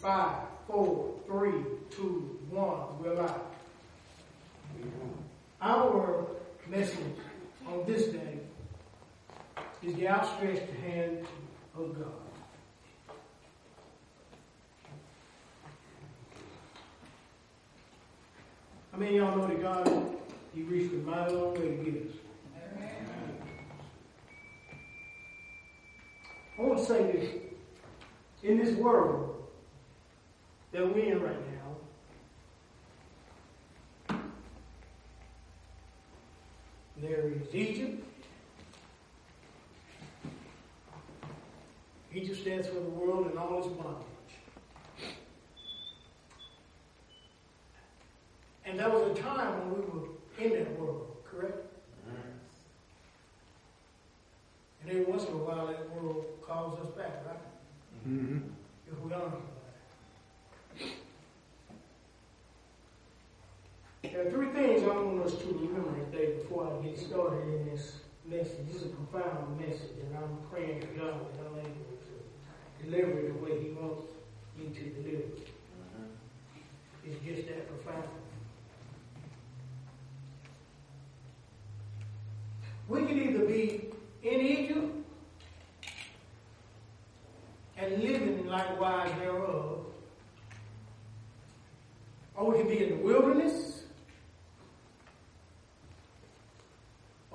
Five, four, three, two, one. We're live. Our message on this day is the outstretched hand of God. I mean, y'all know that God, He reached a mighty long way to get us. I want to say this. In this world that we're in right now, there is Egypt. Egypt stands for the world and all its bondage. And there was a time when we were in that world, correct? And every once in a while, that world calls us back, right? Mm-hmm. If we honor There are three things I want us to remember today before I get started in this message. This is a profound message, and I'm praying to God that I'm able to deliver it the way He wants me to deliver it. Mm-hmm. It's just that profound. We can either be in Egypt and living likewise thereof, or we can be in the wilderness,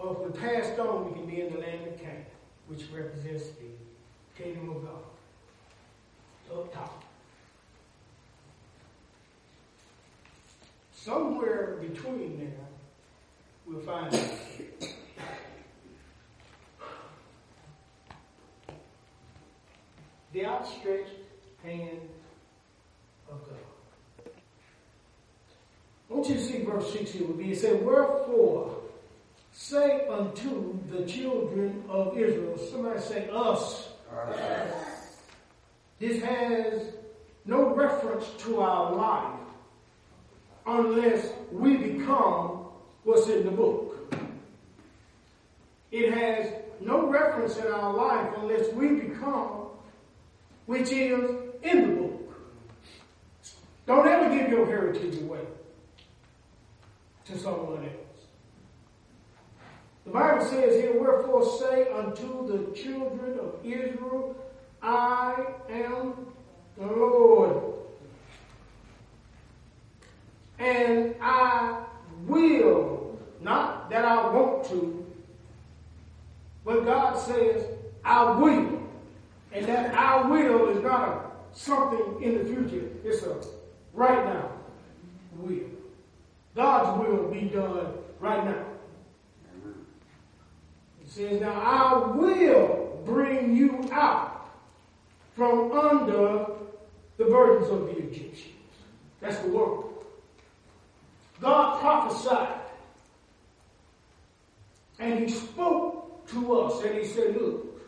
or if we passed on, we can be in the land of Canaan, which represents the kingdom of God. Up top. Somewhere between there, we'll find out. the outstretched hand of God. I want you to see verse 16 with me. It said, Wherefore say unto the children of Israel, somebody say us. This has no reference to our life unless we become what's in the book. It has no reference in our life unless we become which is in the book. Don't ever give your heritage away to someone else. The Bible says here, Wherefore say unto the children of Israel, I am the Lord. And I will, not that I want to, but God says, I will. And that I will is not a something in the future. It's a right now will. God's will be done right now. Says, Now I will bring you out from under the burdens of the Egyptians. That's the word. God prophesied. And he spoke to us and he said, Look,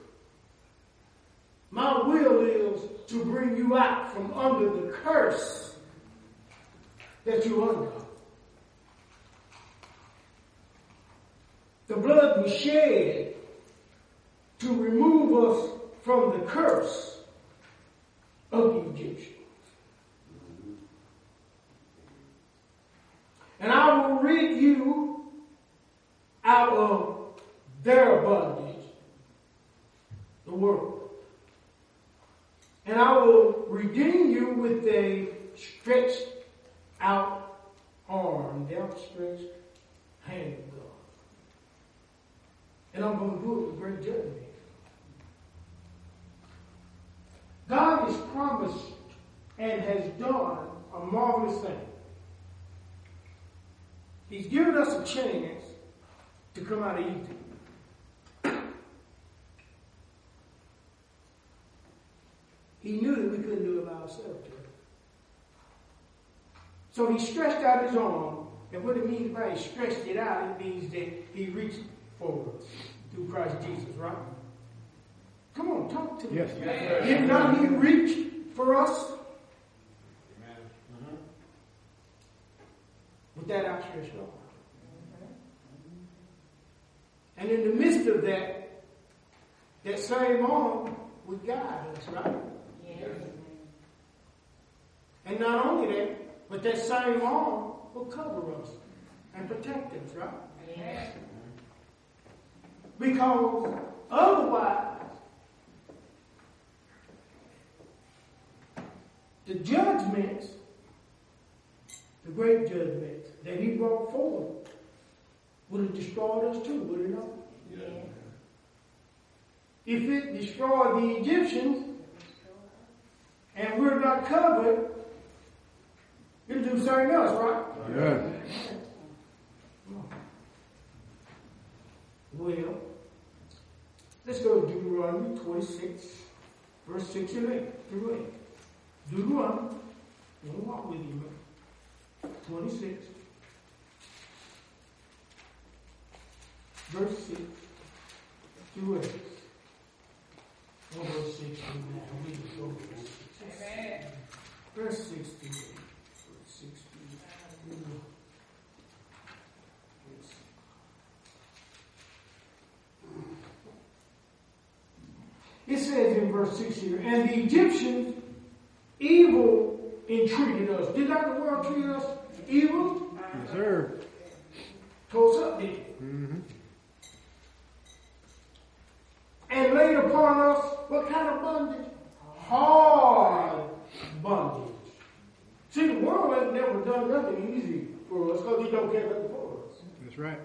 my will is to bring you out from under the curse that you're under. The blood shed to remove us from the curse of the Egyptians. And I will rid you out of their bondage, the world. And I will redeem you with a stretched out arm, the outstretched hand of God. And I'm going to do it with great judgment. God has promised and has done a marvelous thing. He's given us a chance to come out of Egypt. He knew that we couldn't do it by ourselves. So he stretched out his arm, and what it means by he stretched it out, it means that he reached for us through Christ Jesus, right? Come on, talk to me. Yes. Did not he reach for us? With that outstretched arm. And in the midst of that, that same arm would guide us, right? And not only that, but that same arm will cover us and protect us, right? Yes. Because otherwise, the judgments, the great judgments that he brought forward, would have destroyed us too, would it not? Yeah. If it destroyed the Egyptians, and we're not covered, it'll do something else, right? Yeah. Well, let's go to Deuteronomy 26, verse 6 and 8 through 8. Deuteronomy, we'll walk with you, 26, verse 6 through 8. Or verse 6 through 9. We just go Verse 6 through 8. Verse 6 through 8. It says in verse 6 here, and the Egyptians evil entreated us. Did not the world treat us evil? Yes, sir. Told us up, did mm-hmm. And laid upon us what kind of bondage? Hard bondage. See, the world has never done nothing easy for us because he don't care nothing for us. That's right.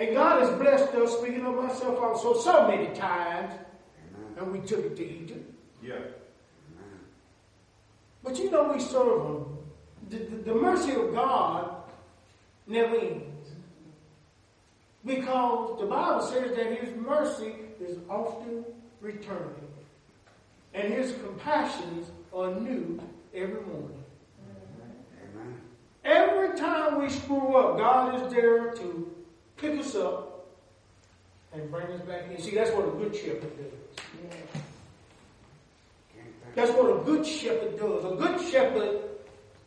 And God has blessed us, speaking of myself also, so many times. And we took it to Egypt. Yeah. But you know, we serve Him. The, the, the mercy of God never ends. Because the Bible says that His mercy is often returning. And His compassions are new every morning. Every time we screw up, God is there to pick us up and bring us back in. See, that's what a good shepherd does. That's what a good shepherd does. A good shepherd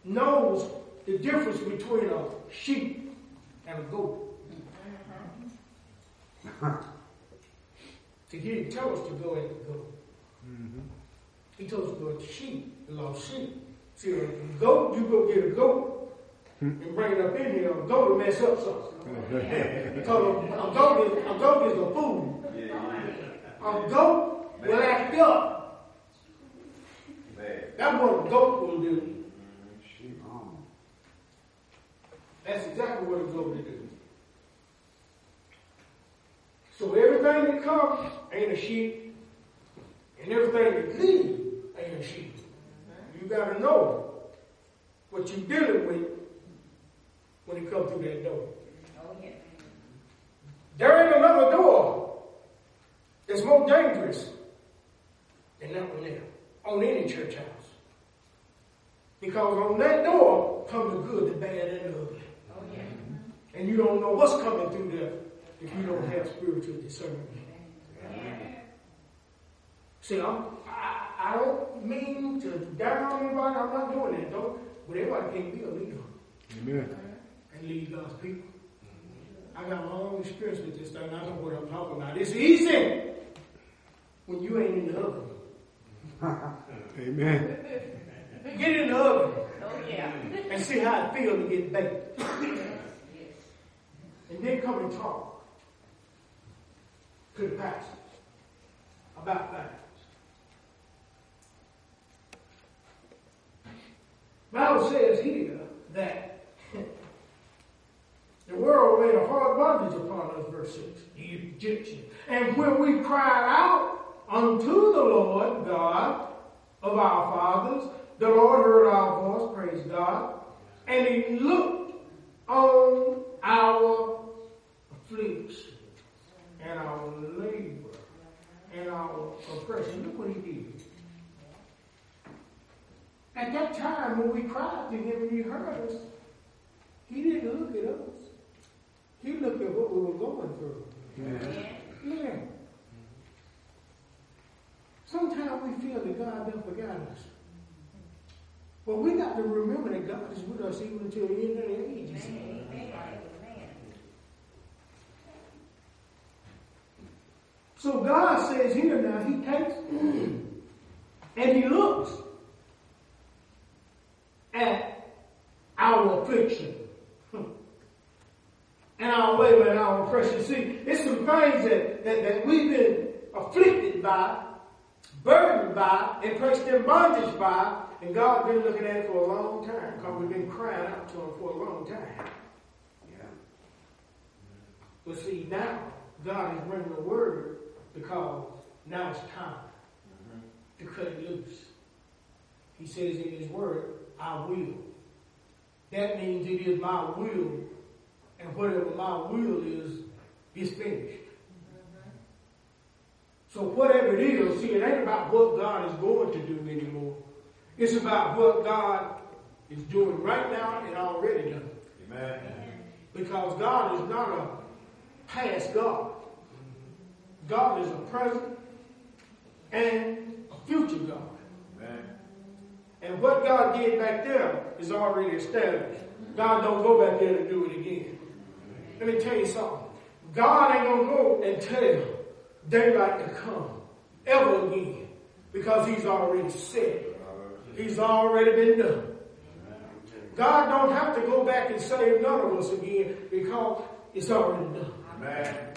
knows the difference between a sheep and a goat. to he tell us to go at the goat. Mm-hmm. He told us to go at the sheep, the lost sheep. See, a goat, you go get a goat, and bring it up in here, a goat will mess up something. because goat is, a goat is a fool. A goat will act up. That's what a goat will do. Mm-hmm. That's exactly what a goat will do. So everything that comes ain't a sheep, and everything that leaves ain't a sheep. You gotta know what you're dealing with when you come through that door. Oh, yeah. There ain't another door that's more dangerous than that one there on any church house. Because on that door comes the good, the bad, and the ugly. Oh, yeah. And you don't know what's coming through there if you don't have spiritual discernment. Yeah. See, I'm, I, I don't mean to down anybody. I'm not doing that, though. But everybody can't be a leader. Amen and lead God's people. I got my own experience with this thing. I know what I'm talking about. It's easy when you ain't in the oven. Amen. Get in the oven. Oh, yeah. And see how it feels to get baked. and then come and talk to the pastor about that. Bible says here that the world laid a hard bondage upon us, verse 6, the Egyptians. And when we cried out unto the Lord God of our fathers, the Lord heard our voice, praise God, and he looked on our affliction and our labor and our oppression. Look what he did. At that time when we cried to him and he heard us, he didn't look at us. He looked at what we were going through. Yeah. yeah. Sometimes we feel that God done forgot us. But we got to remember that God is with us even until the end of the ages. So God says here now, He takes and He looks at our affliction and our labor and our oppression. See, it's some things that, that, that we've been afflicted by, burdened by, and placed in bondage by, and God's been looking at it for a long time because we've been crying out to Him for a long time. Yeah. But see, now God is bringing the word because now it's time mm-hmm. to cut it loose. He says in His word, I will. That means it is my will, and whatever my will is, is finished. So whatever it is, see, it ain't about what God is going to do anymore. It's about what God is doing right now and already done. Amen. Because God is not a past God. God is a present and a future God. Amen. And what God did back there is already established. God don't go back there to do it again. Let me tell you something. God ain't gonna go and tell daylight to come ever again because he's already said He's already been done. God don't have to go back and save none of us again because it's already done. Amen.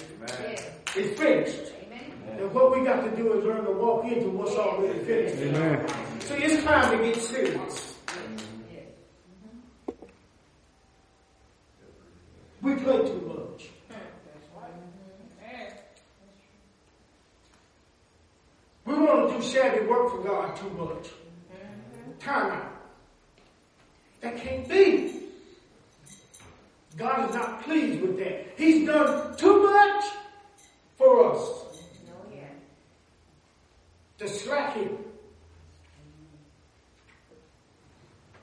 It's finished. Amen. And what we got to do is learn to walk into what's already finished. Amen. See, it's time to get serious. We play too much. We want to do shabby work for God too much. Time out. That can't be. God is not pleased with that. He's done too much for us. Oh, to slack him.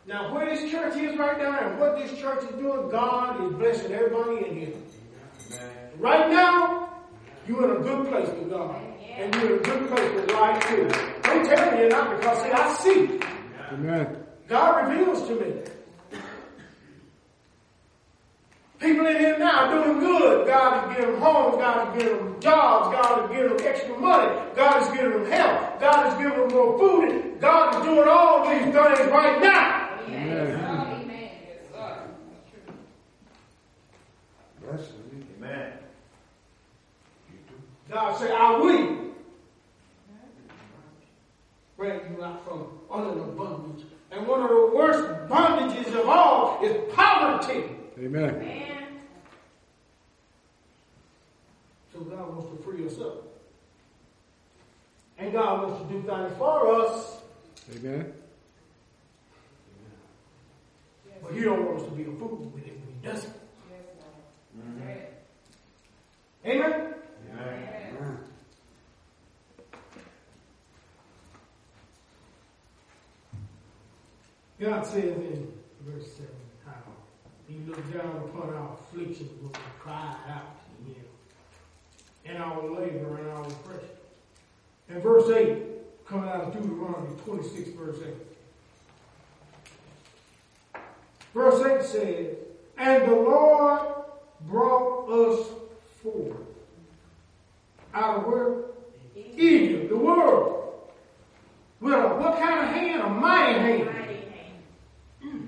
Now, where this church is right now and what this church is doing, God is blessing everybody in here. Right now, you're in a good place with God. And you're in a good place with life too. I'm telling you not because see, I see. Amen. God reveals to me. People in here now are doing good. God is giving them homes. God is giving them jobs. God is giving them extra money. God is giving them help. God is giving them more food. God is doing all these things right now. Amen. Amen. Amen. God said, I will bring you out from under the bondage. And one of the worst bondages of all is poverty. Amen. Amen. So God wants to free us up. And God wants to do things for us. Amen. But He don't want us to be a fool with it when He does it. Mm-hmm. Amen. Amen. God says in verse 7 how He looked down upon our afflictions when we cried out to Him, and our labor and our oppression. And verse 8, coming out of Deuteronomy 26, verse 8. Verse 8 says, And the Lord brought us forth out of where? Egypt, the world. With a, what kind of hand? A mighty hand. Mighty hand. Mm.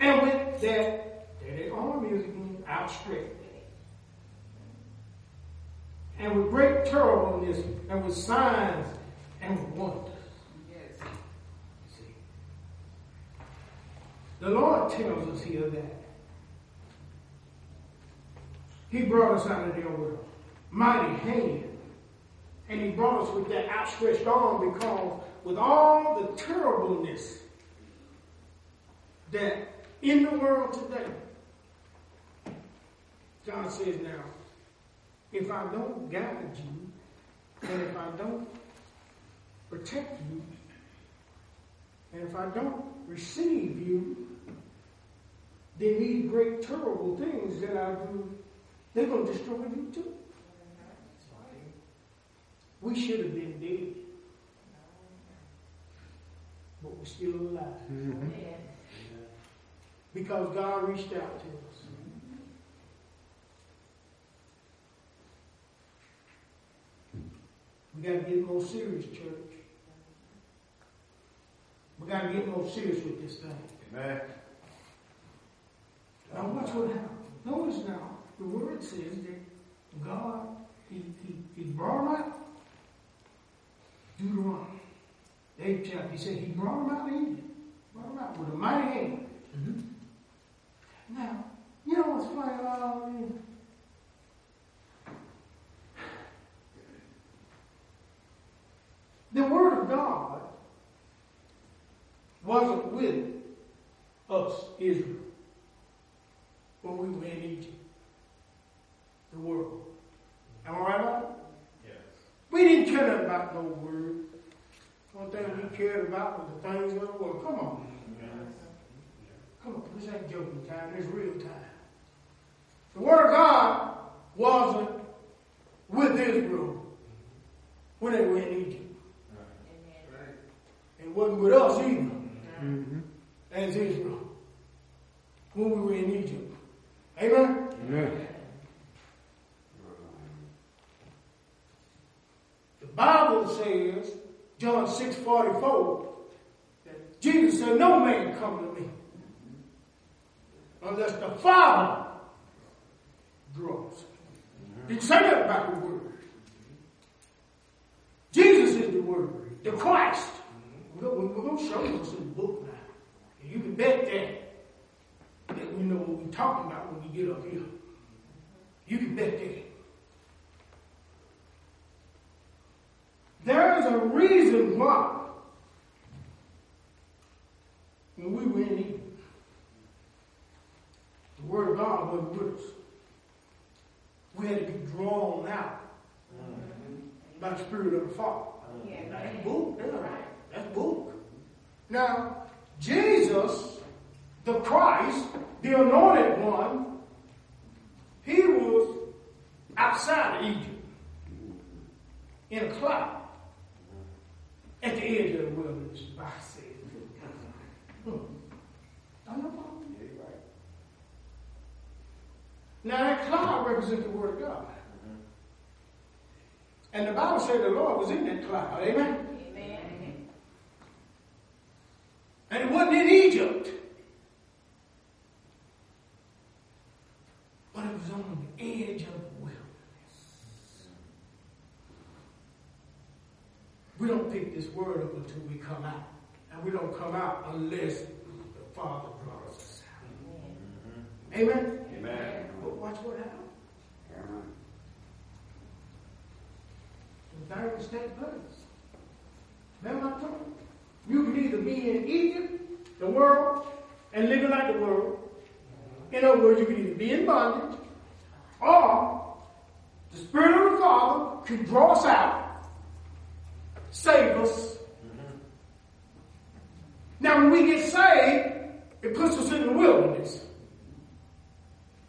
And with that, there arm is again, outstretched. And with great terribleness, and with signs, and with wonders. The Lord tells us here that He brought us out of with a mighty hand. And He brought us with that outstretched arm because with all the terribleness that in the world today, God says now, if I don't guide you, and if I don't protect you, and if I don't receive you, then these great terrible things that I do, they're going to destroy you too. We should have been dead, but we're still alive. Mm-hmm. Because God reached out to us. We got to get more serious, church. We got to get more serious with this thing. Amen. Now watch what happens. Notice now, the word says that God, He, he, he brought them out. Deuteronomy. Eighth chapter, He said He brought them out of Egypt. Brought them out with a mighty hand. Mm-hmm. Now, you know what's funny about all this? The Word of God wasn't with us, Israel, when we were in Egypt. The world. Am I right about it? Yes. We didn't care about no word. One thing we cared about was the things of the world. Come on. Come on, this ain't joking time, it's real time. The Word of God wasn't with Israel when they were in Egypt. It wasn't with us either, mm-hmm. as Israel, when we were in Egypt. Amen? Amen. The Bible says, John 6 44, that Jesus said, No man come to me unless the Father draws. Didn't say that about the Word. Jesus is the Word, the Christ. We're going to show you this in the book now. And you can bet that, that we know what we're talking about when we get up here. You can bet that. There is a reason why when we were in Egypt, the Word of God wasn't with us. We had to be drawn out by the Spirit of the Father. That's book. Yeah. That's book. Now, Jesus, the Christ, the anointed one, he was outside of Egypt in a cloud at the edge of the wilderness, the Bible says. Hmm. I know about Yeah, you're right. Now that cloud represents the word of God. And the Bible said the Lord was in that cloud. Amen? And it wasn't in Egypt. But it was on the edge of wilderness. We don't pick this word up until we come out. And we don't come out unless the Father draws us out. Mm-hmm. Amen? Amen. But watch what happens. The things take place. Remember I told you? You can either be in Egypt, the world, and living like the world. In other words, you can either be in bondage, or the Spirit of the Father can draw us out, save us. Mm-hmm. Now, when we get saved, it puts us in the wilderness.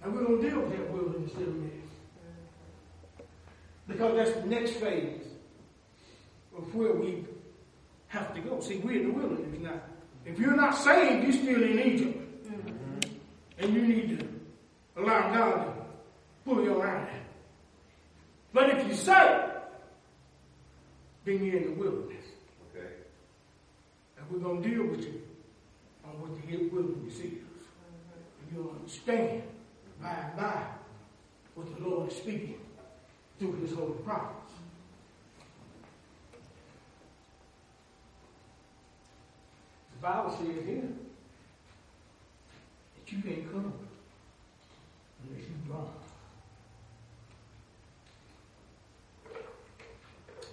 And we're going to deal with that wilderness in a minute. Because that's the next phase of where we have to go. See, we're in the wilderness now. If you're not saved, you're still in Egypt. And you need to allow God to pull you around. But if you're saved, then you're in the wilderness. Okay. And we're going to deal with you on what the wilderness is. And you'll understand by and by what the Lord is speaking through his holy prophets. The Bible says here that you can't come unless you draw.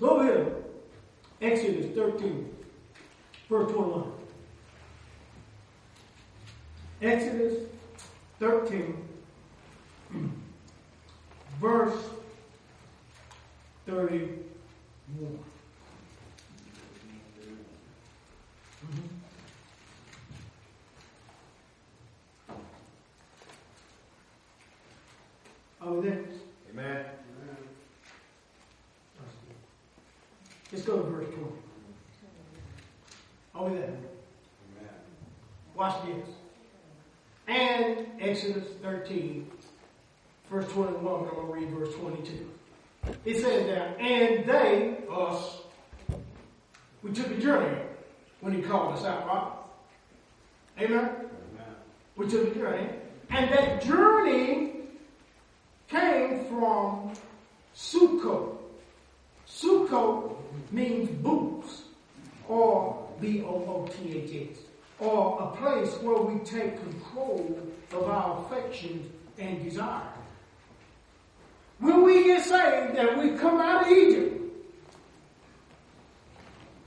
Go ahead. Exodus 13, verse 21. Exodus 13, verse 31. There. Amen. Let's go to verse 20. Over there. Amen. Watch this. And Exodus 13, verse 21, I'm going to read verse 22. It says that, and they, us, we took a journey when he called us out, right? Amen? Amen. We took a journey. And that journey came from Sukkot. Sukkot means booths, or B-O-O-T-H-S, or a place where we take control of our affections and desires. When we get saved and we come out of Egypt,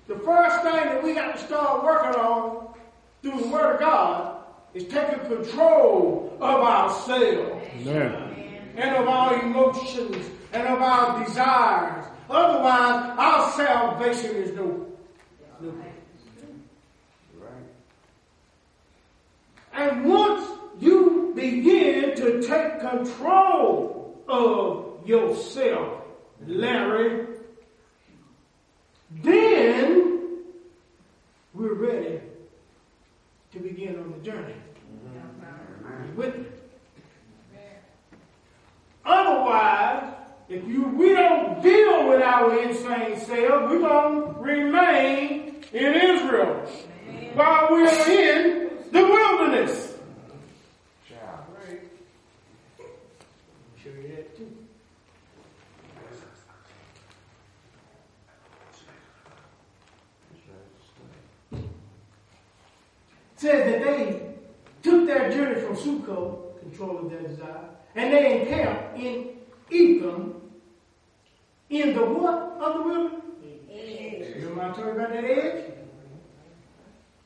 the first thing that we got to start working on through the Word of God is taking control of ourselves Amen. And of our emotions and of our desires. Otherwise, our salvation is no. no. And once you begin to take control of yourself, Larry, then we're ready to begin on the journey. Mm-hmm. With me. Otherwise, if you we don't deal with our insane self, we're gonna remain in Israel while we're in the wilderness. says that they took their journey from Sukkot, control of their desire, and they encamped in Etham in the what of the wilderness? Edge. You know I talking about that edge?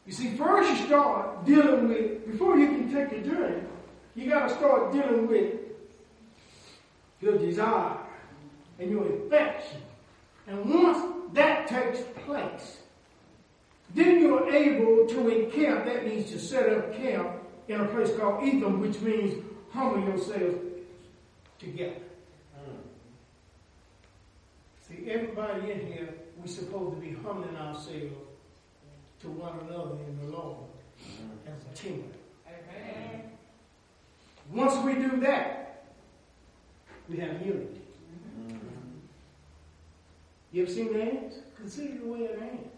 You see, first you start dealing with, before you can take a journey, you got to start dealing with your desire and your affection. And once that takes place, then you're able to encamp, that means to set up camp in a place called Etham, which means humble yourself together. See, everybody in here, we're supposed to be humbling ourselves to one another in the Lord as a team. Amen. Once we do that, we have unity. Mm-hmm. You ever seen the ants? Consider the way of ants.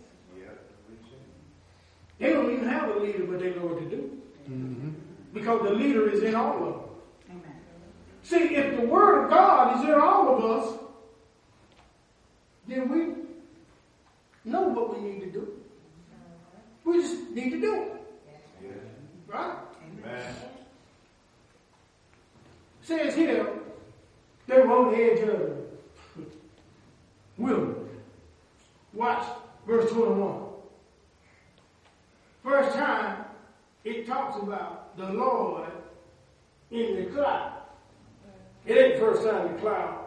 They don't even have a leader, but they know what to do. Mm-hmm. Because the leader is in all of them. See, if the Word of God is in all of us, then we know what we need to do. We just need to do it. Right? Amen. Says here, they the edge of wilderness. Watch verse 21. First time it talks about the Lord in the cloud. It ain't the first time the cloud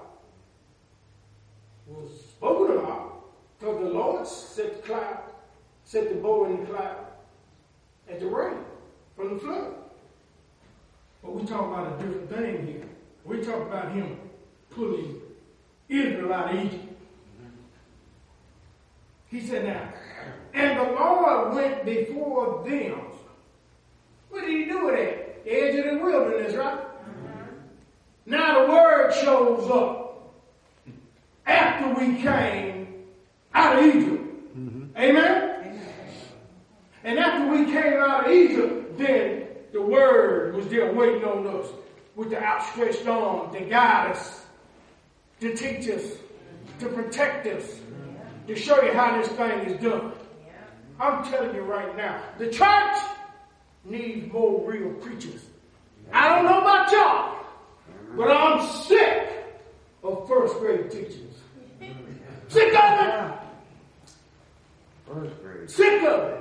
was spoken about, because the Lord set the cloud, set the bow in the cloud at the rain from the flood. But we talk about a different thing here. We talk about him pulling Israel out of Egypt. He said, now, and the Lord went before them. What did he do with that? The edge of the wilderness, right? Now the word shows up after we came out of Egypt. Mm-hmm. Amen? Amen? And after we came out of Egypt, then the word was there waiting on us with the outstretched arm to guide us, to teach us, to protect us, to show you how this thing is done. I'm telling you right now, the church needs more real preachers. I don't know about y'all, but I'm sick of first grade teachers. Sick of it. First grade. Sick of it.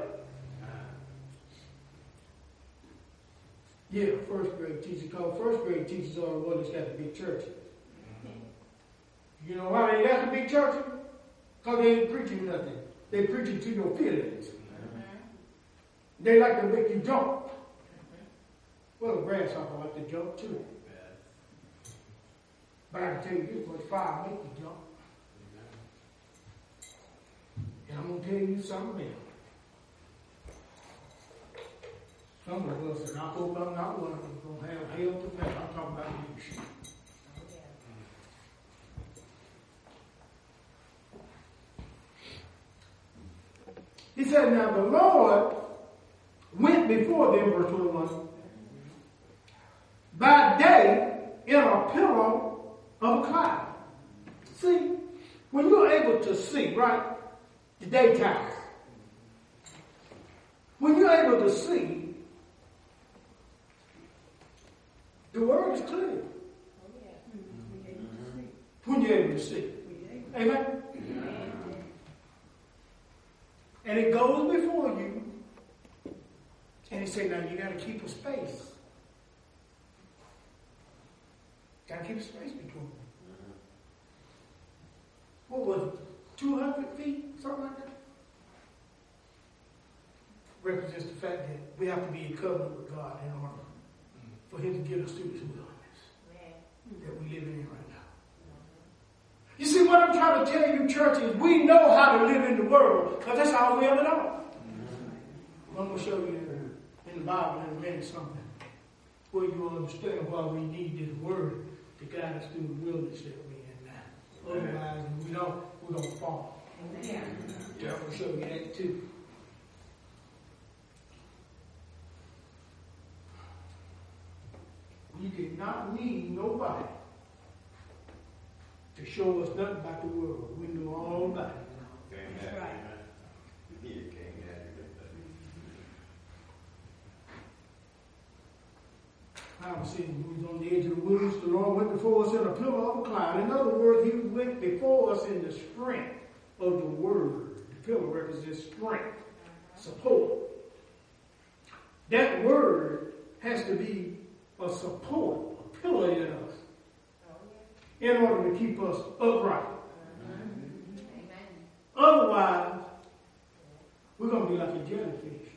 Yeah, first grade teachers. Called first grade teachers are the ones that's got the big churches. You know why they got the big churches? Because they ain't preaching nothing. They preaching to your feelings. They like to make you jump. Well, a grasshopper like to jump too. But I can tell you this much, fire make you jump. And I'm to tell you something else. Some of us are not going to not one of them to have hell to pay. I'm talking about leadership. He said, Now the Lord went before them, verse 21, by day in a pillow of a cloud. See, when you're able to see, right, the daytime, when you're able to see, the word is clear. When you're able to see. Amen? And it goes before you. And he said, now you got to keep a space. To keep space between them. What was it? 200 feet? Something like that? Represents the fact that we have to be in covenant with God in order for Him to get us through this wilderness that we're living in right now. You see, what I'm trying to tell you, church, is we know how to live in the world because that's how we ever know. I'm going to show you in the Bible in a minute something where you will understand why we need this word to guide us through the wilderness that we're in now. Otherwise, we don't, we're going to fall. Amen. Yeah. I'll show you that too. We did not need nobody to show us nothing about the world. We knew all about it. That's right. Bible says he was on the edge of the wilderness. The Lord went before us in a pillar of a cloud. In other words, he went before us in the strength of the word. The pillar represents strength, support. That word has to be a support, a pillar in us, in order to keep us upright. Otherwise, we're going to be like a jellyfish.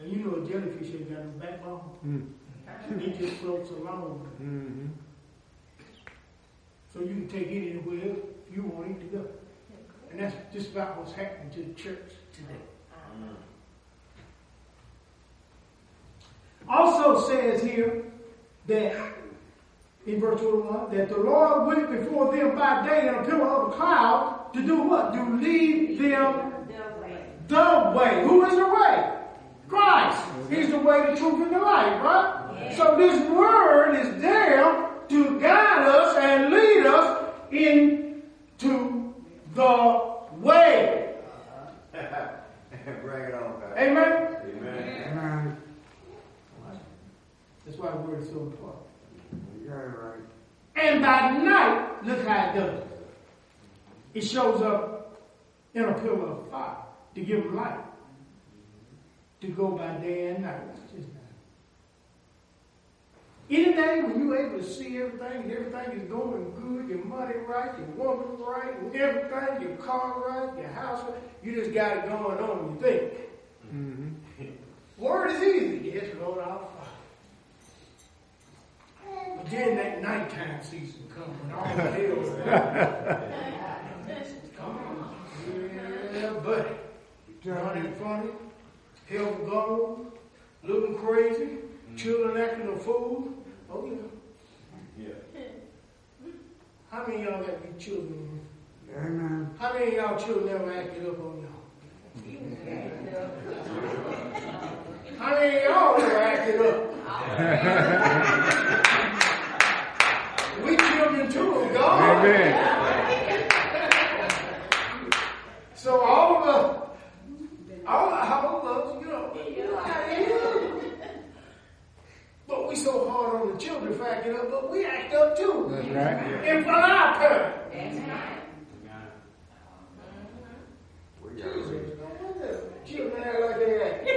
And you know a jellyfish ain't got no backbone. Mm. It just floats along. Mm-hmm. So you can take it anywhere you want it to go. And that's just about what's happening to the church today. Also says here that in verse 21 that the Lord went before them by day in a pillar of a cloud to do what? To lead them the way. The way. Who is the way? Christ. He's the way, the truth, and the life, right? So this word is there to guide us and lead us into the way. Bring it on, Pastor. Amen? Amen. Amen. That's why the word is so important. Yeah, right. And by night, look how it does. It shows up in a pillar of fire to give light. To go by day and night. Any day when you're able to see everything, everything is going good, your money right, your woman right, everything, your car right, your house right, you just got it going on, you think. Mm-hmm. Word is easy. Yes, Lord, I'll follow. But then that nighttime season comes and all the hell Come on. Yeah, buddy. Running funny, hell gone, looking crazy. Children acting a fool. Oh, yeah. Yeah. How many y'all got your children? Amen. How many of y'all children ever acted up on y'all? How many of y'all ever acted up? we children too of God. Amen. So all of us, all, all of us, you know, but we so hard on the children for acting up, but we act up too. That's right. In front of our parents. That's right. Children act like they act.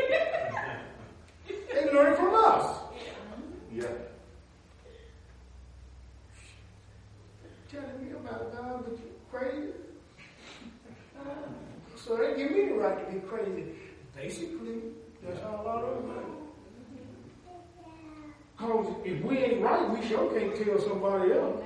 they learn from us. Yeah. Telling me about God, but you crazy. So they give me the right to be crazy. Basically, that's how a lot of them are. Because if we ain't right, we sure can't tell somebody else.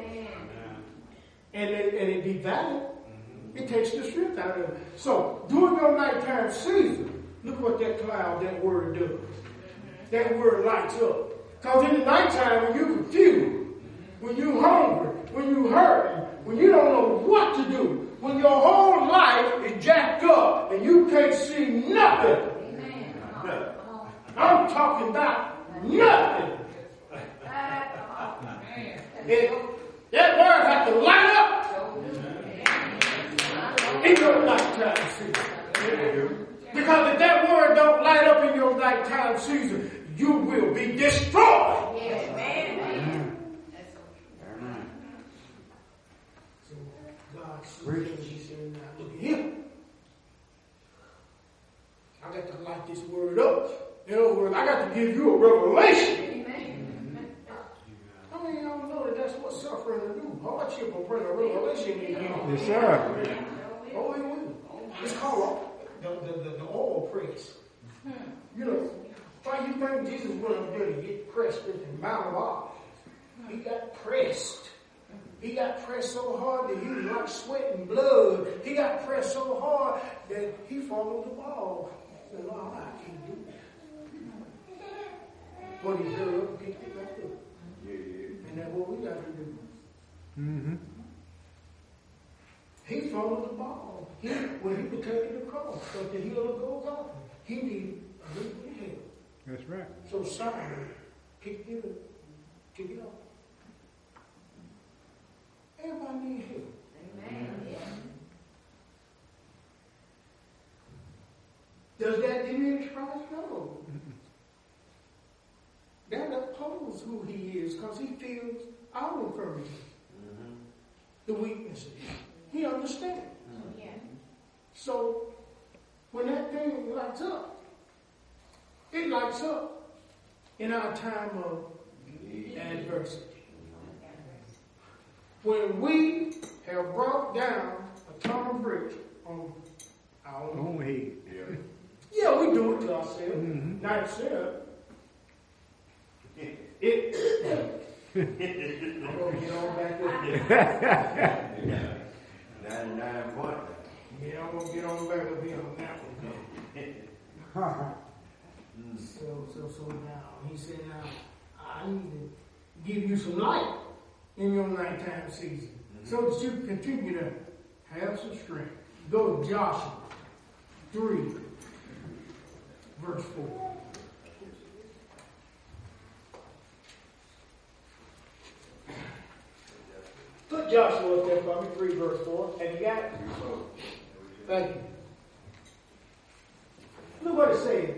And it, and it be valid. Mm-hmm. It takes the strength out of it. So during your nighttime season, look what that cloud, that word does. Mm-hmm. That word lights up. Because in the nighttime, when you're confused, when you're hungry, when you're hurting, when you don't know what to do, When your whole life is jacked up and you can't see nothing. I'm talking about nothing. That word has to light up in your nighttime season. Because if that word don't light up in your nighttime season, you will be destroyed. Amen. So God said, He said, now look at him. I got to light this word up. In other words, I got to give you a revelation. I mean, y'all know that that's what suffering will do. Hardship will bring a revelation in you. Yes, sir. Oh, it will. It's called the, the, the, the oil press. You know, why you think Jesus went up there to get pressed at the Mount of Olives? He got pressed. He got pressed so hard that he was like sweat and blood. He got pressed so hard that he followed the ball. He said, Lord, I can't do that. But he hurried up and picked it back up. And that's what we got to do. Mm-hmm. He followed the ball. He, when he was taking the cross, but the hill of Golgotha, he needed a little bit of help. That's right. So Simon picked it up, took it up. Everybody need help. Amen. Does that diminish Christ? No. That opposes who he is because he feels our infirmities, mm-hmm. the weaknesses. He understands. Mm-hmm. Yeah. So when that thing lights up, it lights up in our time of adversity. Mm-hmm. When we have brought down a ton of bricks on our own. Head. Yeah, we do it to ourselves. Mhm. Not yourself. It. I'm gonna get on back up here. Ninety-nine point. Yeah, I'm gonna get on back up here on that one. So, so, so now, he said, now, I need to give you some light in your nighttime season so that you can continue to have some strength. Go to Joshua 3, verse 4. Put Joshua up there for me, 3 verse 4. Have you got it? Thank you. Look what it says.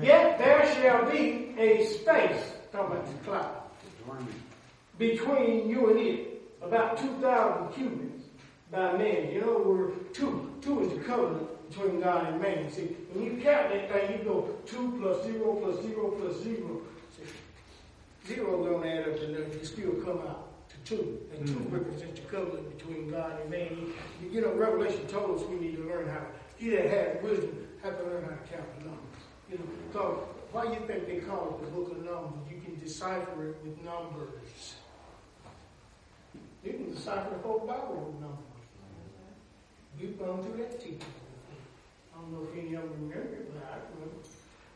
Yet there shall be a space, talking about the cloud, between you and it, about 2,000 cubits by man. You know, we're two. Two is the covenant between God and man. See, when you count that thing, you go 2 plus 0 plus 0 plus 0. See, zero don't add up to nothing. You still come out 2. And 2 mm. represents the covenant between God and man. You, you know, Revelation told us we need to learn how, he that has wisdom have to learn how to count the numbers. You know, so why you think they call it the book of Numbers? You can decipher it with numbers. You can decipher the whole Bible with numbers. You've gone through that teaching. I don't know if any of them remember it, but I remember.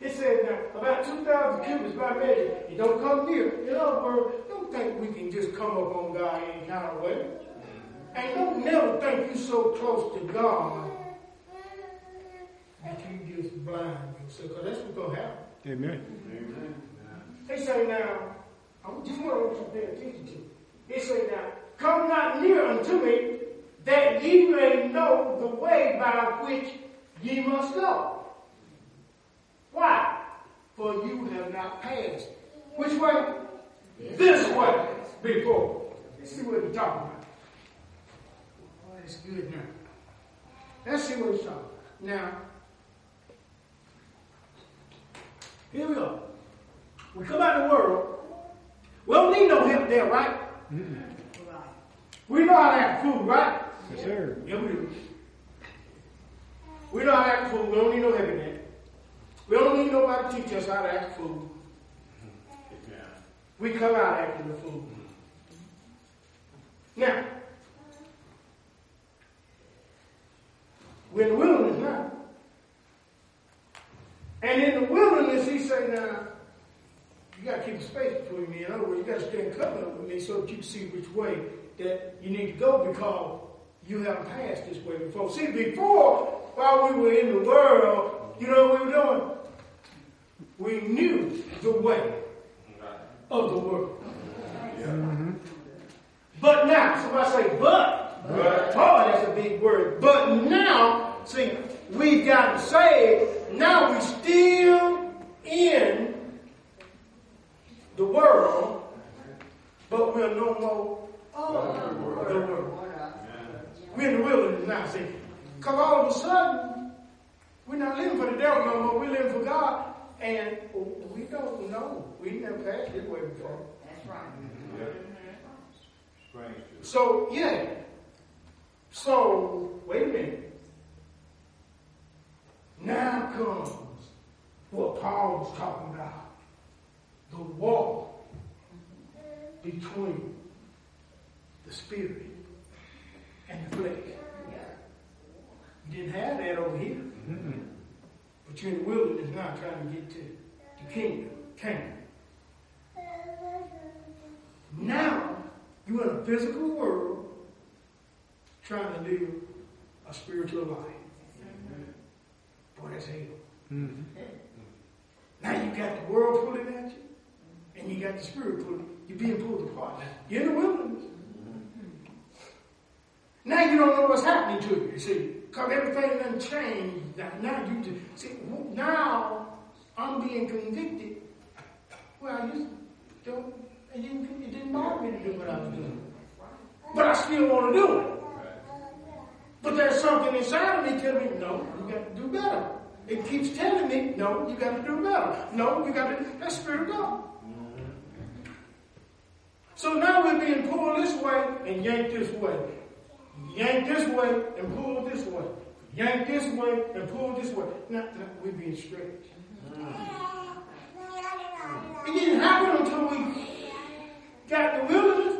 It said now, about 2,000 cubits by measure. You don't come near. In other words, don't think we can just come up on God any kind of way. And don't never think you're so close to God that you just blind yourself. Because that's what's going to happen. Amen. They say now, I just want you to pay attention to. They say now, come not near unto me, that ye may know the way by which ye must go. Why? For you have not passed. Which way? This way before. Let's see what he's talking about. Oh, that's good now. Let's see what he's talking about. Now, here we go. We come out in the world. We don't need no help there, right? We know how to act food, right? Yes, sir. Yeah, we do. We know how to act food. We don't need no help in that. We don't need nobody to teach us how to act food. We come out acting the food. Now, we're in the wilderness now. And in the wilderness, he said, now, you got to keep space between me. In other words, you got to stay in covenant with me so that you can see which way that you need to go because You haven't passed this way before. See, before, while we were in the world, you know what we were doing? We knew the way of the world. But now, somebody say, but. But. Oh, that's a big word. But now, see, we've gotten saved. Now we're still in the world, but we're no more of the world. We're in the wilderness now, see. Because all of a sudden, we're not living for the devil no more. We're living for God. And we don't know. We never passed this way before. That's right. Strange. So, yeah. So, wait a minute. Now comes what Paul was talking about the war between the spirit and the flesh. You didn't have that over here. Mm-hmm. But you're in the wilderness now trying to get to the kingdom, Canaan. Now, you're in a physical world trying to live a spiritual life. Boy, that's hell. Mm-hmm. Now you got the world pulling at you, and you got the spirit pulling. You're being pulled apart. You're in the wilderness. Now you don't know what's happening to you, you see. Because everything done changed. Now, now you just, see, now I'm being convicted. Well, I used to, don't, it didn't, it didn't bother me to do what I was doing. But I still want to do it. But there's something inside of me telling me, no, you got to do better. It keeps telling me, no, you got to do better. No, you got to, that's Spirit of God. Mm-hmm. So now we're being pulled this way and yanked this way. Yank this way and pull this way. Yank this way and pull this way. Now, now we're being stretched. It didn't happen until we got the wilderness.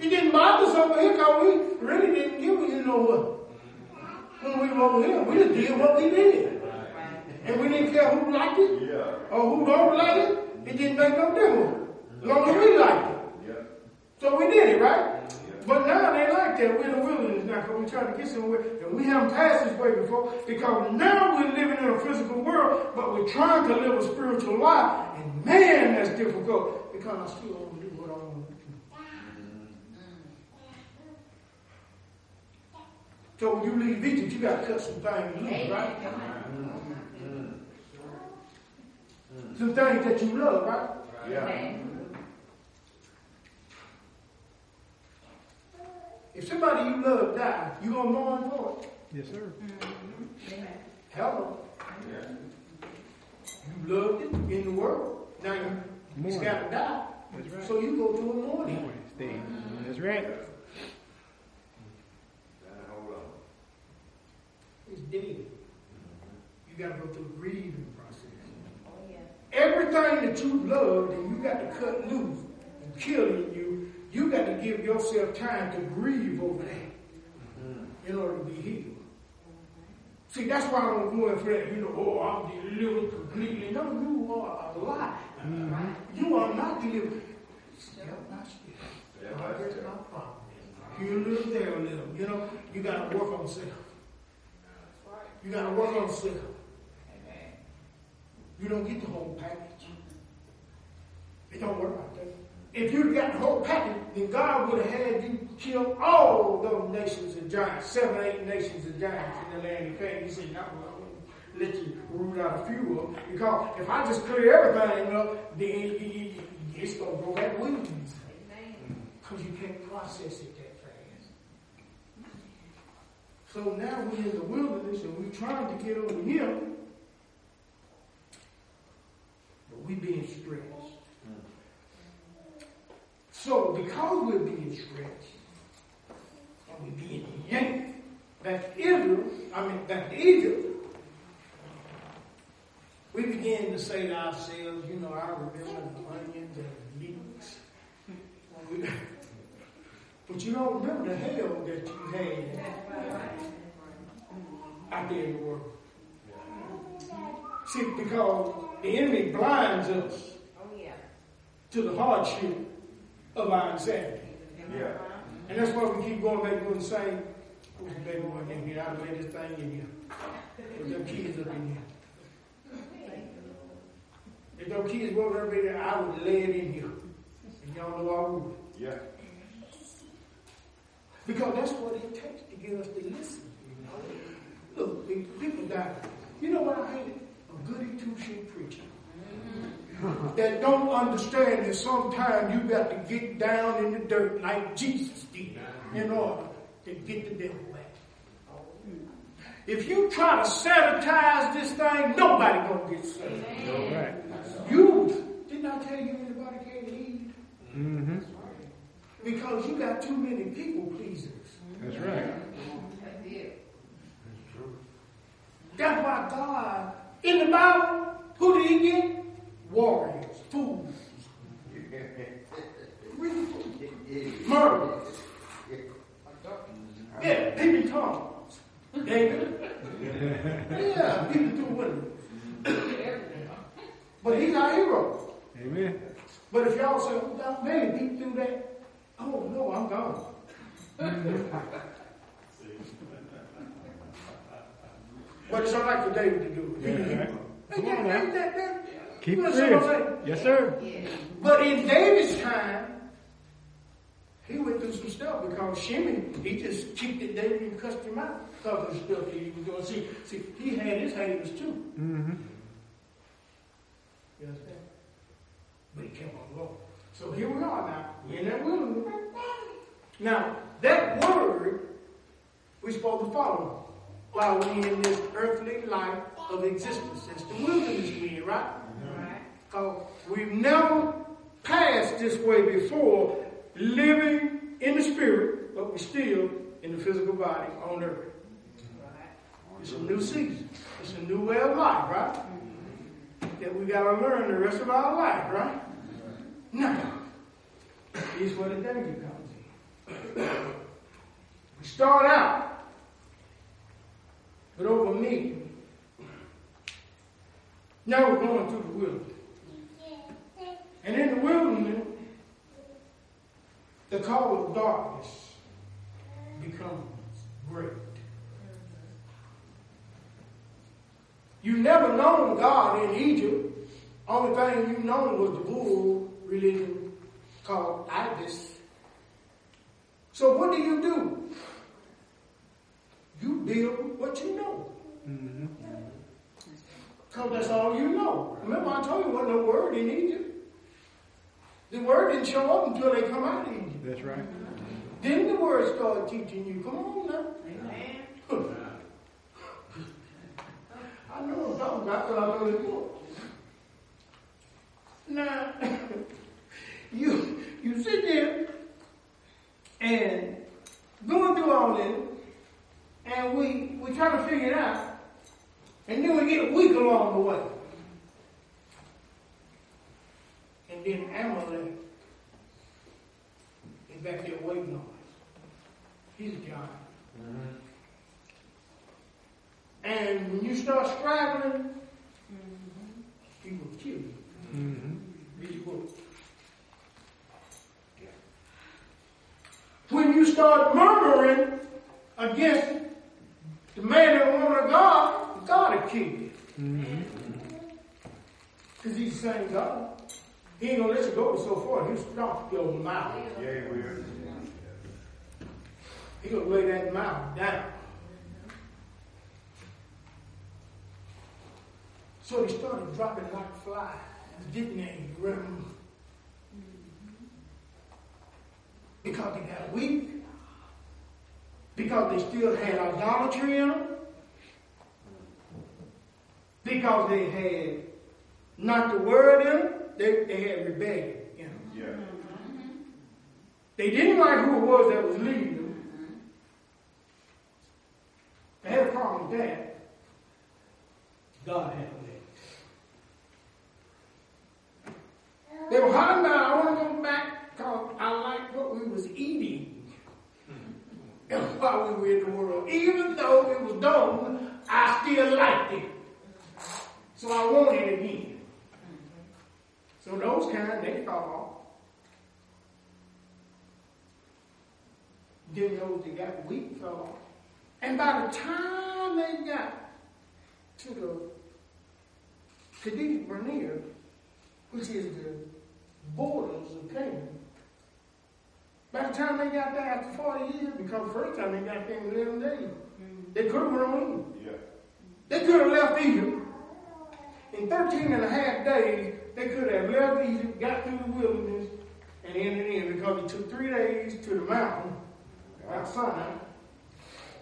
It didn't bother us over here because we really didn't give a you know what. When we were over here, we just did what we did. And we didn't care who liked it or who don't like it. It didn't make no difference. As long as we liked it. So we did it, right? But now they like that. We're in the wilderness now because we're trying to get somewhere. And we haven't passed this way before because now we're living in a physical world, but we're trying to live a spiritual life. And man, that's difficult because I still want to do what I want to do. So when you leave Egypt, you got to cut some things loose, right? Some things that you love, right? Yeah. If somebody you love died, you gonna mourn for it? Yes, sir. Mm-hmm. Hello. Yeah. You loved it in the world. Now you, it's Mourn. got to die. That's right. So you go through a mourning. Stay. Mm-hmm. That's right. Now, hold on. It's dead. You got to go through grieving process. Oh, yeah. Everything that you loved and you got to cut loose and kill in you, you got to give yourself time to grieve over that in order to be healed. See, that's why I don't go in for that, you know, oh, I'm delivered completely. No, you are alive. You are not delivered. Not still. Yeah, God, that's that's my problem. Here a little, there a little. You know, you got to work on self. You got to work on self. You don't get the whole package. It don't work like that. If you'd got the whole package, then God would have had you kill all those nations of giants, seven, eight nations of giants in the land of Canaan. He said, no, I'm gonna let you root out a few of them. Because if I just clear everything up, then it- it- it- it's going to go back weeds. Because you can't process it that fast. So now we're in the wilderness and we're trying to get over here. But we're being stretched. So because we're being stretched and we're being yanked back to Israel, I mean back to Egypt, we begin to say to ourselves, you know, I remember the onions and the. We- But you don't remember the hell that you had out there in the world. See, because the enemy blinds us Oh, yeah. to the hardship of our insanity. Yeah. And that's why we keep going back to the same the oh, baby one in here? I laid this thing in here. With them kids up in here. If those kids woke up in there, I would lay it in here. And y'all know I would. Yeah. Because that's what it takes to get us to listen. You know? Look, people die. You know what I hate? A goody two-shoe preacher. that don't understand that sometimes you got to get down in the dirt like Jesus did in order to get the devil back. If you try to sanitize this thing, nobody gonna get saved. Right. You didn't I tell you anybody can't eat? Mm-hmm. Because you got too many people pleasers. That's right. That's why God, in the Bible, who did he get? Warriors, fools, murderers. Yeah, people tongues. David. Yeah, people do winning. But he's our hero. Amen. But if y'all say, oh, that man, he do that, oh no, I'm gone. but it's all right for David to do it. Yeah. Ain't that- ain't that- that- Keep you it understand what I'm real. Yes, sir. But in David's time, he went through some stuff because Shimei, he just kicked at David and cussed him out because of the stuff that he was going to See, see, he had his haters too. Mm-hmm. You understand? But he kept on going. So here we are now. We're in that wilderness. Now, that word we're supposed to follow while we're in this earthly life of existence. That's the wilderness we're in, right? Because we've never passed this way before, living in the spirit, but we're still in the physical body on earth. It's a new season. It's a new way of life, right? That we got to learn the rest of our life, right? Now, here's where the danger comes in. We start out with over me. Now we're going through the wilderness. And in the wilderness, the call of darkness becomes great. You never known God in Egypt. Only thing you known was the bull religion called Apis. So what do you do? You build what you know. Mm-hmm. Because that's all you know. Remember I told you wasn't no word in Egypt. The word didn't show up until they come out of Egypt. That's right. Then the word started teaching you. Come on now. I know what I'm talking about because I know the book. Now, you you sit there and going through all this, and we we try to figure it out, and then we get weak along the way. And then Amalek is back there waiting on us. He's a giant. And when you start struggling, he will kill you. Mm-hmm. He will. When you start murmuring against the man and woman of God, God will kill you. Mm-hmm. Because he's the same God. He ain't gonna let you go so far. He'll stomp your mouth. Yeah, he will. He gonna lay that mouth down. So they started dropping like flies, didn't they? Remember? Because they got weak. Because they still had idolatry in them. Because they had not the word in them, they, they had rebellion in them. Yeah. Mm-hmm. They didn't like who it was that was leading them. They had a problem with that. God had that. They were out. I want to go back because I like what we was eating. While we were in the world, even though it was done, I still liked it. So I wanted it again. So those kind, they fall off. Then those that got weak fell off. And by the time they got to the Kadesh Barnea, which is the borders of Canaan, by the time they got there after 40 years, because the first time they got there in 11 days, mm-hmm. they could have run in. Yeah. They could have left Egypt. In 13 and a half days, they could have left Egypt, got through the wilderness, and ended in because it took three days to the mountain, Mount Sinai,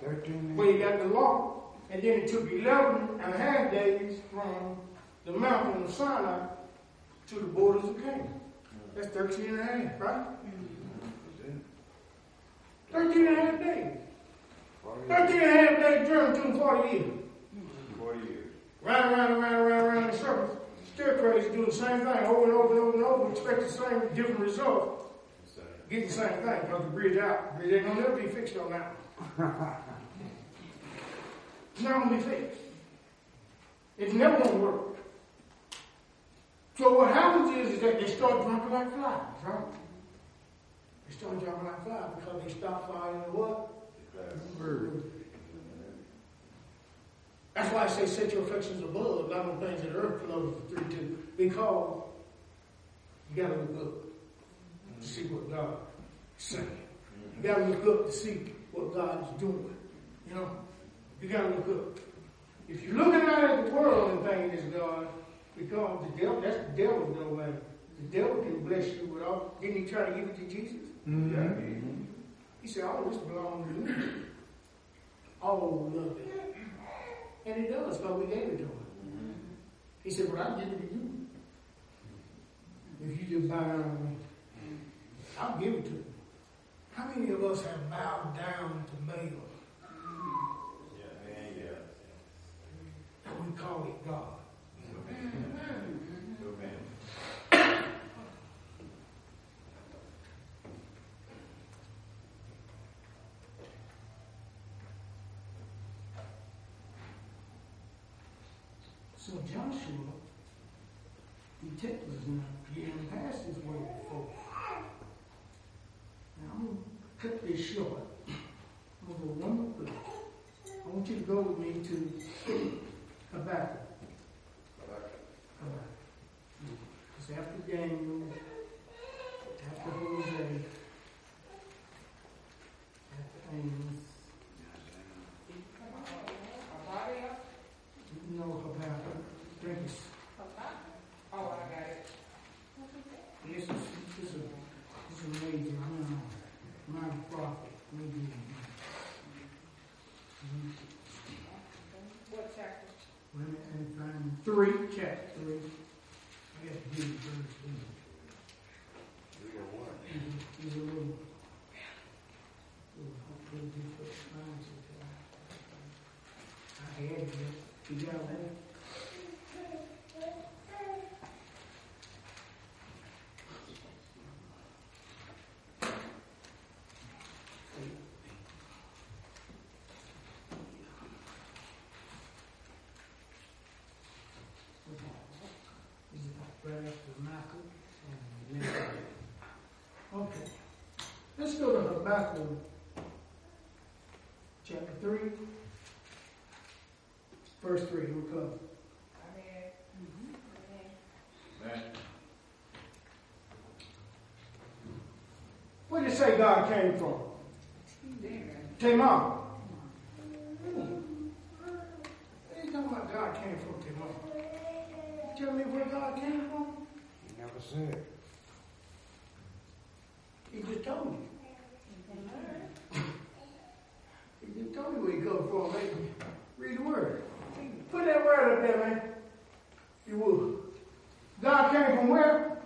Thirteen. where you got the law, and then it took 11 and a half days from the mountain of Sinai to the borders of Canaan. That's 13 and a half, right? 13 and a half days. 13 and a half days journey to 40 years. Forty years. Round, around, around, around, around in circles. Still crazy, doing the same thing over and over and over and over, expect the same different result. Get the same thing, because the bridge out, the bridge ain't gonna never be fixed on that. It's not gonna be fixed. It's never gonna work. So what happens is, is that they start dropping like flies, right? They start dropping like flies because they stop following the what? Bird. That's why I say set your affections above, not on things that are earth, Colossians 3 2. Because you gotta look up to see what God is saying. You gotta look up to see what God is doing. You know? You gotta look up. If you're looking out at the world and thinking it's God, because the devil, that's the devil's domain. The devil can bless you with all didn't he try to give it to Jesus? Mm-hmm. He said, all this belongs to me. All of it. And he does, but we gave it to him. He said, Well, I'll give it to you. If you just bow down me, I'll give it to you. How many of us have bowed down to Baal Yeah, man, yeah. and we call it God? So, man. So Joshua, us now, he didn't this way before. Now I'm gonna cut this short. I'm gonna go one more. I want you to go with me to Habakkuk. Habakkuk. It's after Daniel, after Hosea, after Amos. No, Habakkuk. Drink this. Oh, I got it. This is, this is, this is amazing. I'm not, I'm not a prophet. Maybe. What chapter? Let me and find three, chapter three. I got to give you verse three. Three or one. He's a little. little hopefully difficult to find sometimes. I had it. You got that? Is it right after Micah? And then- Okay. Let's go to Habakkuk, chapter 3, verse 3. We'll read. Man. Where did you say God came from? Tamar. Hmm. Are you talking about God came from Tamar? Tell me where God came from? He never said. He just told you. He just told you where he come from. man. Read the word. Word up there, man. You would. God came from where?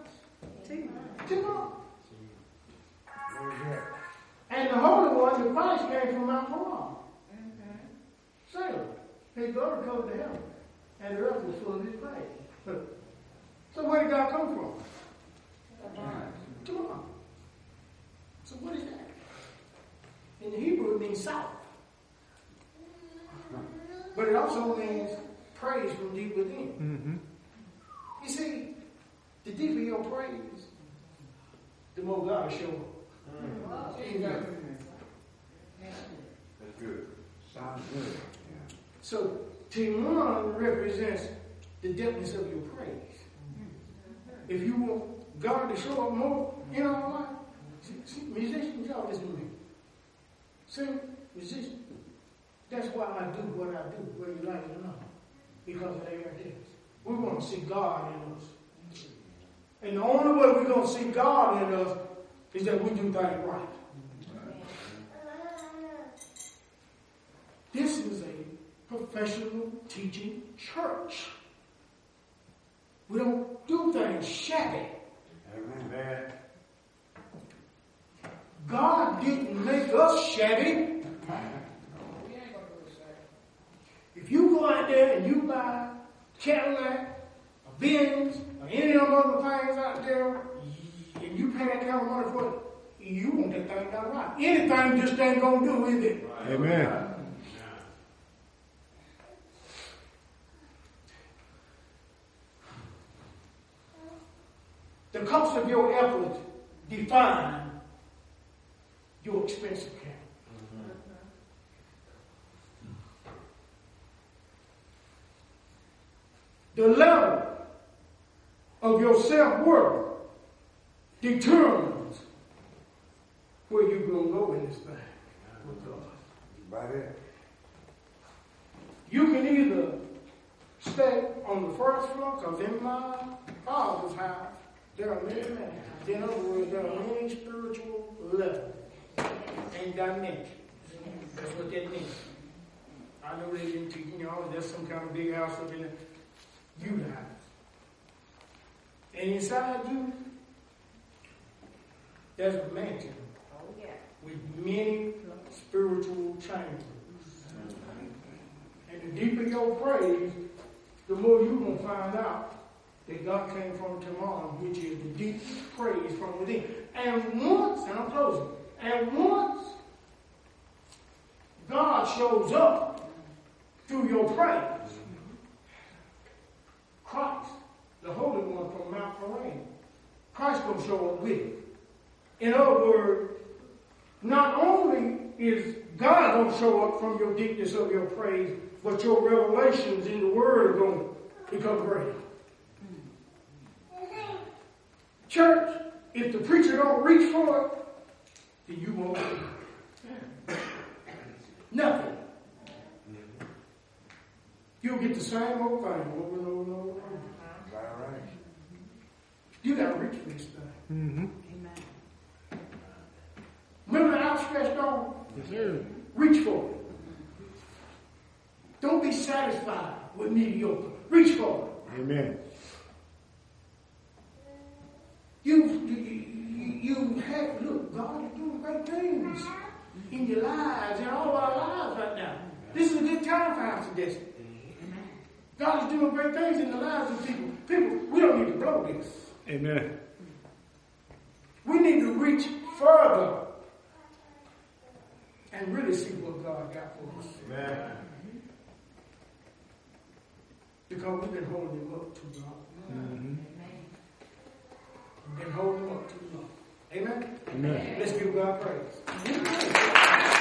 Where's that? And the Holy One, the Christ, came from Mount Moab. Salem. His glory covered the heaven. And the earth was full of his praise. So where did God come from? Timor. So what is that? In Hebrew, it means south. But it also means praise from deep within. Mm-hmm. You see, the deeper your praise, the more God will show up. Mm. Amen. That's good. Sounds good. Yeah. So Teman represents the depthness of your praise. If you want God to show up more in our life, see, see, musicians, y'all listen to me. Sing, musicians. That's why I do what I do, whether you like it or not. Because of their depth. We want to see God in us. And the only way we're going to see God in us is that we do things right. This is a professional teaching church. We don't do things shabby. Amen. God didn't make us shabby. We ain't gonna do it, sir. If you go out there and you buy Cadillac, or Benz, or any of them other things out there, and you pay that kind of money for it, you want that thing done right. Anything just ain't gonna do, is it? Amen. The cost of your effort define your expense account. The level of your self-worth determines where you're going to go in this thing with God. You can either stay on the first floor, because in my uh, father's house, there are many men. In other words, there are many spiritual levels and dimensions. That's what that means. I know they didn't teach, you know, there's some kind of big house up in the you house. And inside you, there's a mansion Oh, yeah. with many spiritual chambers. And the deeper your praise, the more you're going to find out that God came from tomorrow, which is the deep praise from within. And once, and I'm closing, and once God shows up through your praise, Christ, the Holy One from Mount Moraine, Christ to show up with you. In other words, not only is God to show up from your deepness of your praise, but your revelations in the Word are to become greater. Church, if the preacher don't reach for it, then you won't. Nothing. You'll get the same old thing over and over and over. and over. All right. You got to reach for this thing. Mm-hmm. Remember the outstretched arm? Yes, sir. Reach for it. Don't be satisfied with mediocre. Reach for it. Amen. You, you, you have, look, God is doing great things in your lives, in all our lives right now. This is a good time for our suggestion. God is doing great things in the lives of people. People, we don't need to blow this. Amen. We need to reach further and really see what God got for us. Amen. Because we've been holding him up too long. Mm-hmm. We've been holding him up too long. Amen? Amen. Let's give God praise.